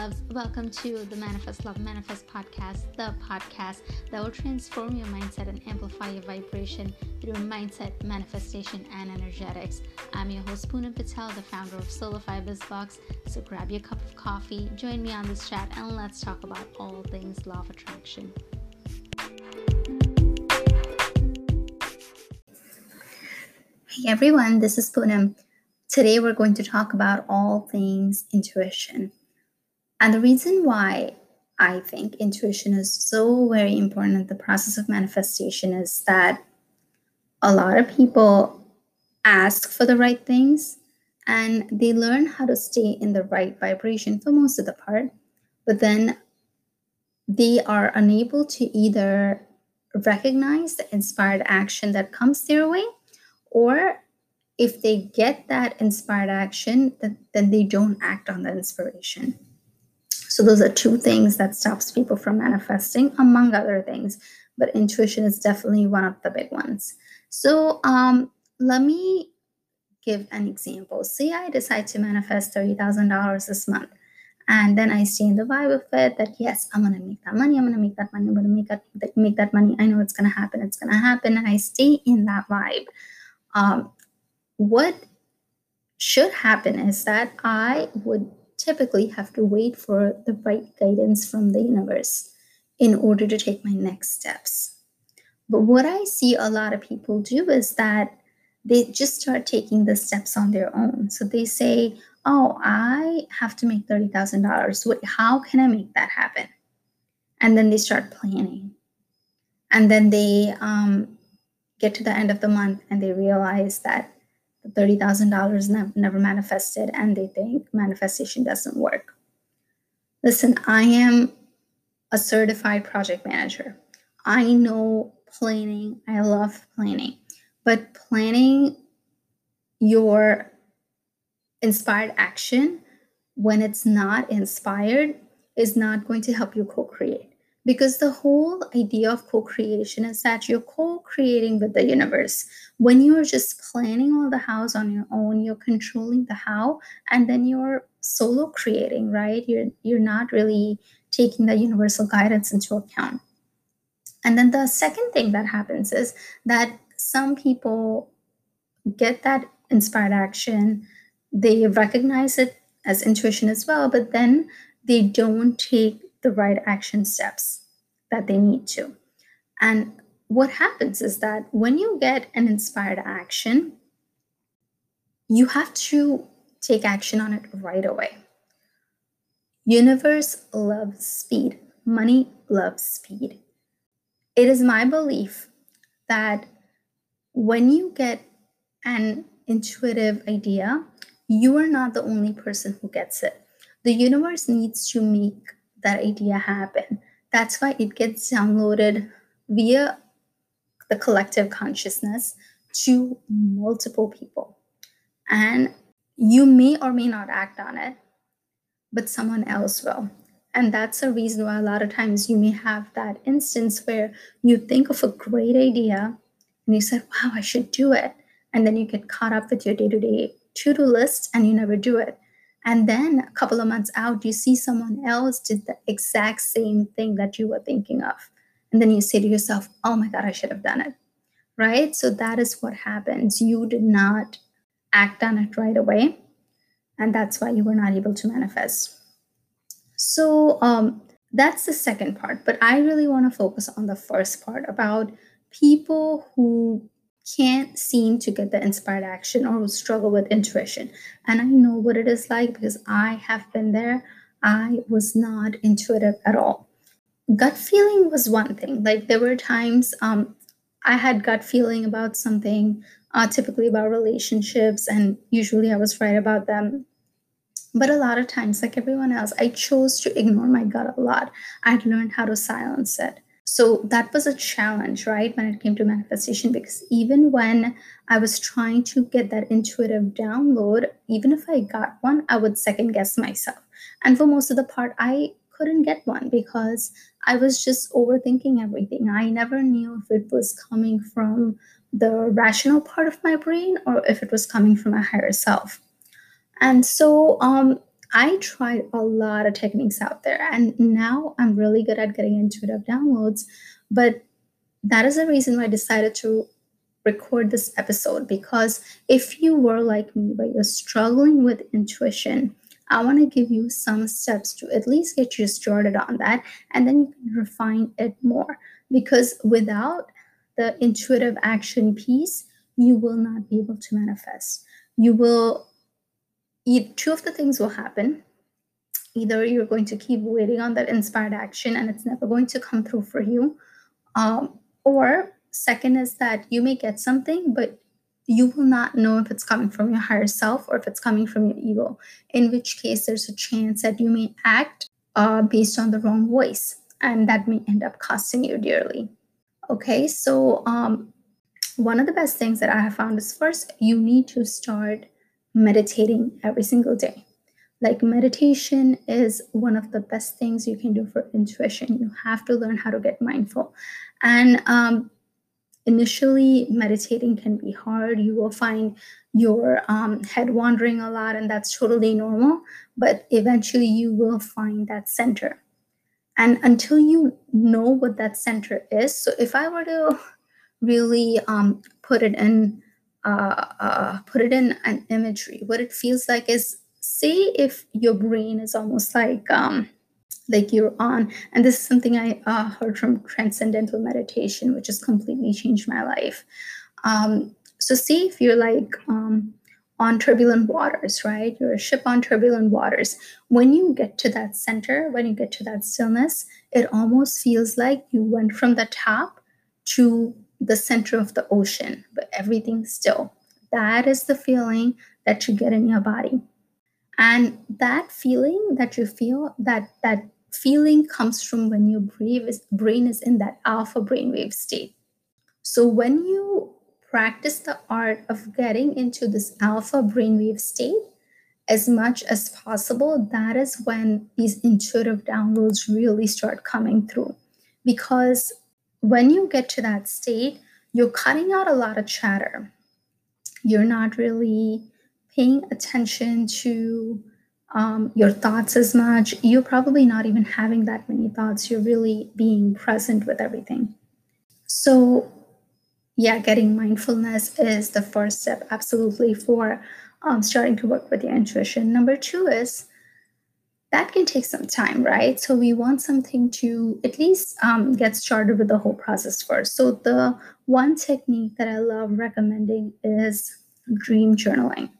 loves. Welcome to the Manifest Love Manifest podcast, the podcast that will transform your mindset and amplify your vibration through mindset, manifestation, and energetics. I'm your host, Poonam Patel, the founder of Solar Fibers Box. So grab your cup of coffee, join me on this chat, and let's talk about all things law of attraction. Hey everyone, this is Poonam. Today we're going to talk about all things intuition. And the reason why I think intuition is so very important in the process of manifestation is that a lot of people ask for the right things and they learn how to stay in the right vibration for most of the part, but then they are unable to either recognize the inspired action that comes their way or if they get that inspired action then they don't act on the inspiration so those are two things that stops people from manifesting, among other things. But intuition is definitely one of the big ones. So um, let me give an example. Say I decide to manifest $30,000 this month. And then I stay in the vibe of it that yes, I'm gonna make that money. I'm gonna make that money. I'm gonna make that make that money. I know it's gonna happen. It's gonna happen, and I stay in that vibe. Um, what should happen is that I would typically have to wait for the right guidance from the universe in order to take my next steps. But what I see a lot of people do is that they just start taking the steps on their own. So they say, Oh, I have to make $30,000. Wait, how can I make that happen? And then they start planning. And then they um, get to the end of the month and they realize that $30,000 never, never manifested and they think manifestation doesn't work. Listen, I am a certified project manager. I know planning, I love planning, but planning your inspired action when it's not inspired is not going to help you co create because the whole idea of co-creation is that you're co-creating with the universe. When you're just planning all the house on your own you're controlling the how and then you're solo creating right? You're you're not really taking the universal guidance into account. And then the second thing that happens is that some people get that inspired action. They recognize it as intuition as well but then they don't take the right action steps that they need to. And what happens is that when you get an inspired action, you have to take action on it right away. Universe loves speed. Money loves speed. It is my belief that when you get an intuitive idea, you are not the only person who gets it. The universe needs to make that idea happen. That's why it gets downloaded via the collective consciousness to multiple people. And you may or may not act on it, but someone else will. And that's a reason why a lot of times you may have that instance where you think of a great idea and you said, wow, I should do it. And then you get caught up with your day to day to do list and you never do it. And then a couple of months out, you see someone else did the exact same thing that you were thinking of. And then you say to yourself, oh my God, I should have done it. Right? So that is what happens. You did not act on it right away. And that's why you were not able to manifest. So um, that's the second part. But I really want to focus on the first part about people who can't seem to get the inspired action or struggle with intuition. And I know what it is like because I have been there. I was not intuitive at all. Gut feeling was one thing. Like there were times um, I had gut feeling about something, uh, typically about relationships, and usually I was right about them. But a lot of times, like everyone else, I chose to ignore my gut a lot. I'd learned how to silence it so that was a challenge right when it came to manifestation because even when i was trying to get that intuitive download even if i got one i would second guess myself and for most of the part i couldn't get one because i was just overthinking everything i never knew if it was coming from the rational part of my brain or if it was coming from a higher self and so um I tried a lot of techniques out there, and now I'm really good at getting intuitive downloads. But that is the reason why I decided to record this episode because if you were like me, but you're struggling with intuition, I want to give you some steps to at least get you started on that, and then you can refine it more. Because without the intuitive action piece, you will not be able to manifest. You will, two of the things will happen. Either you're going to keep waiting on that inspired action and it's never going to come through for you. Um, or, second, is that you may get something, but you will not know if it's coming from your higher self or if it's coming from your ego, in which case there's a chance that you may act uh, based on the wrong voice, and that may end up costing you dearly. Okay, so um, one of the best things that I have found is first, you need to start meditating every single day. Like, meditation is one of the best things you can do for intuition. You have to learn how to get mindful. And um, initially, meditating can be hard. You will find your um, head wandering a lot, and that's totally normal. But eventually, you will find that center. And until you know what that center is, so if I were to really um, put it in uh, uh, put it in an imagery what it feels like is say if your brain is almost like um, like you're on and this is something i uh, heard from transcendental meditation which has completely changed my life um, so see if you're like um, on turbulent waters right you're a ship on turbulent waters when you get to that center when you get to that stillness it almost feels like you went from the top to the center of the ocean, but everything's still. That is the feeling that you get in your body. And that feeling that you feel, that that feeling comes from when your brain is, in that alpha brainwave state. So when you practice the art of getting into this alpha brainwave state as much as possible, that is when these intuitive downloads really start coming through. Because when you get to that state, you're cutting out a lot of chatter. You're not really paying attention to um, your thoughts as much. You're probably not even having that many thoughts. You're really being present with everything. So, yeah, getting mindfulness is the first step, absolutely, for um, starting to work with your intuition. Number two is that can take some time, right? So we want something to at least um, get started with the whole process first. So the one technique that I love recommending is dream journaling.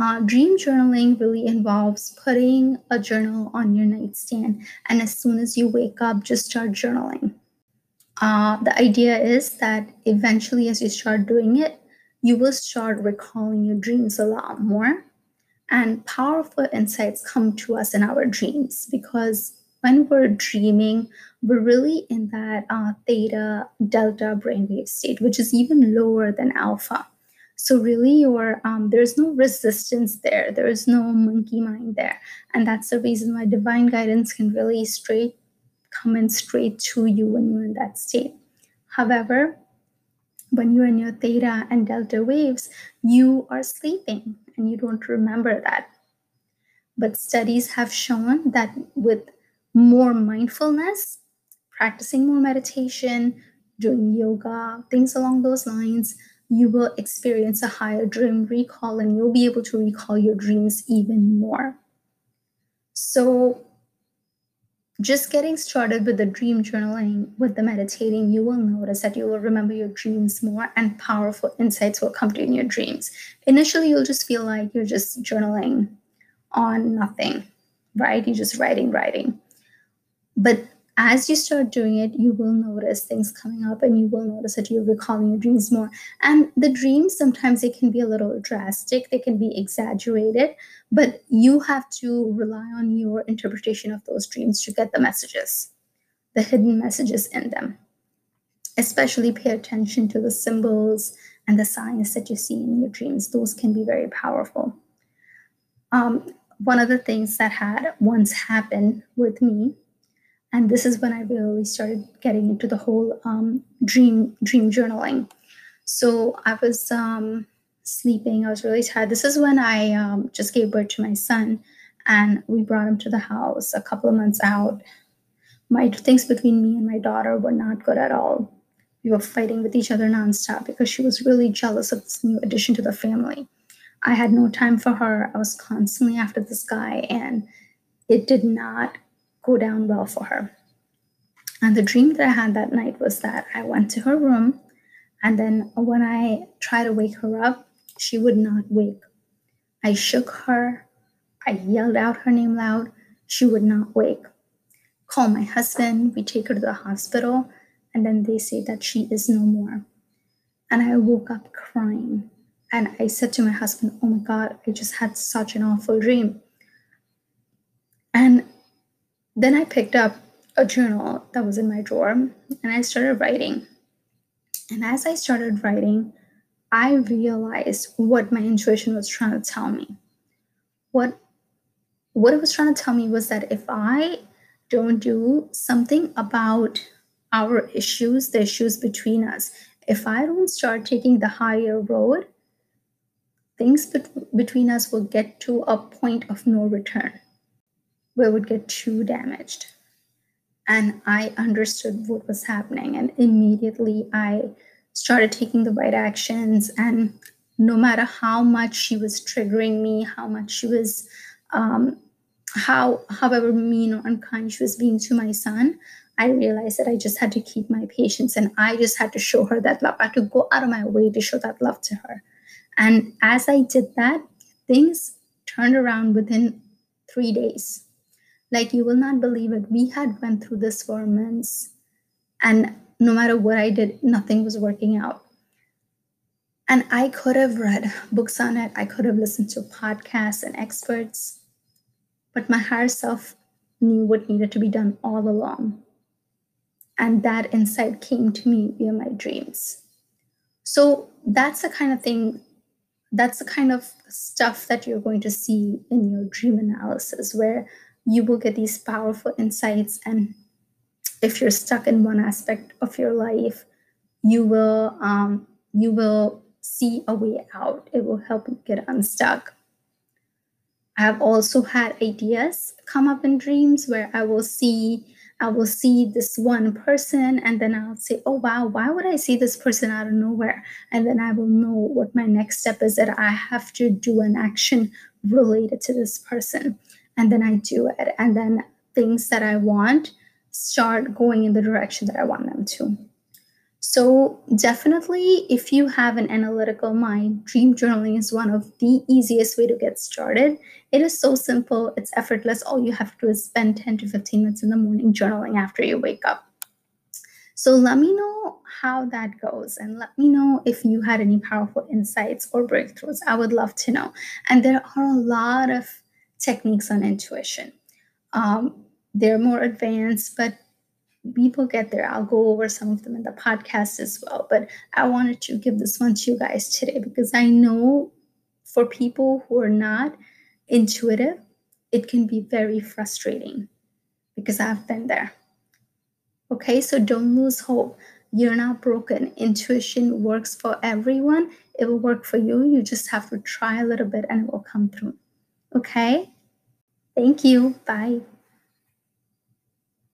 Uh, dream journaling really involves putting a journal on your nightstand, and as soon as you wake up, just start journaling. Uh, the idea is that eventually, as you start doing it, you will start recalling your dreams a lot more and powerful insights come to us in our dreams because when we're dreaming, we're really in that uh, theta delta brainwave state, which is even lower than alpha. So really, your um, there's no resistance there. There is no monkey mind there, and that's the reason why divine guidance can really straight come in straight to you when you're in that state. However, when you're in your theta and delta waves, you are sleeping and you don't remember that. But studies have shown that with more mindfulness, practicing more meditation, doing yoga, things along those lines, you will experience a higher dream recall and you'll be able to recall your dreams even more. So, just getting started with the dream journaling, with the meditating, you will notice that you will remember your dreams more and powerful insights will come to you in your dreams. Initially, you'll just feel like you're just journaling on nothing, right? You're just writing, writing. But as you start doing it, you will notice things coming up and you will notice that you're recalling your dreams more. And the dreams, sometimes they can be a little drastic, they can be exaggerated, but you have to rely on your interpretation of those dreams to get the messages, the hidden messages in them. Especially pay attention to the symbols and the signs that you see in your dreams. Those can be very powerful. Um, one of the things that had once happened with me and this is when i really started getting into the whole um, dream dream journaling so i was um, sleeping i was really tired this is when i um, just gave birth to my son and we brought him to the house a couple of months out. My things between me and my daughter were not good at all. We were fighting with each other nonstop because she was really jealous of this new addition to the family. I had no time for her. I was constantly after this guy, and it did not go down well for her. And the dream that I had that night was that I went to her room, and then when I tried to wake her up, she would not wake. I shook her. I yelled out her name loud. She would not wake. Call my husband. We take her to the hospital, and then they say that she is no more. And I woke up crying. And I said to my husband, Oh my God, I just had such an awful dream. And then I picked up a journal that was in my drawer and I started writing. And as I started writing, I realized what my intuition was trying to tell me. What what it was trying to tell me was that if I don't do something about our issues, the issues between us, if I don't start taking the higher road, things bet- between us will get to a point of no return it would get too damaged. And I understood what was happening, and immediately I started taking the right actions. And no matter how much she was triggering me, how much she was, um, how however mean or unkind she was being to my son, I realized that I just had to keep my patience and I just had to show her that love. I had to go out of my way to show that love to her. And as I did that, things turned around within three days. Like you will not believe it. We had went through this for months, and no matter what I did, nothing was working out. And I could have read books on it. I could have listened to podcasts and experts, but my higher self knew what needed to be done all along. And that insight came to me via my dreams. So that's the kind of thing, that's the kind of stuff that you're going to see in your dream analysis, where you will get these powerful insights. And if you're stuck in one aspect of your life, you will um, you will see a way out. It will help you get unstuck. I have also had ideas come up in dreams where I will see I will see this one person and then I'll say, oh wow, why would I see this person out of nowhere? And then I will know what my next step is that I have to do an action related to this person. And then I do it. And then things that I want start going in the direction that I want them to. So, definitely, if you have an analytical mind, dream journaling is one of the easiest way to get started. It is so simple, it's effortless. All you have to do is spend 10 to 15 minutes in the morning journaling after you wake up. So, let me know how that goes and let me know if you had any powerful insights or breakthroughs. I would love to know. And there are a lot of techniques on intuition. Um, they're more advanced, but will get there. I'll go over some of them in the podcast as well. But I wanted to give this one to you guys today because I know for people who are not intuitive, it can be very frustrating because I've been there. Okay, so don't lose hope. You're not broken. Intuition works for everyone. It will work for you. You just have to try a little bit and it will come through. Okay? Thank you. Bye.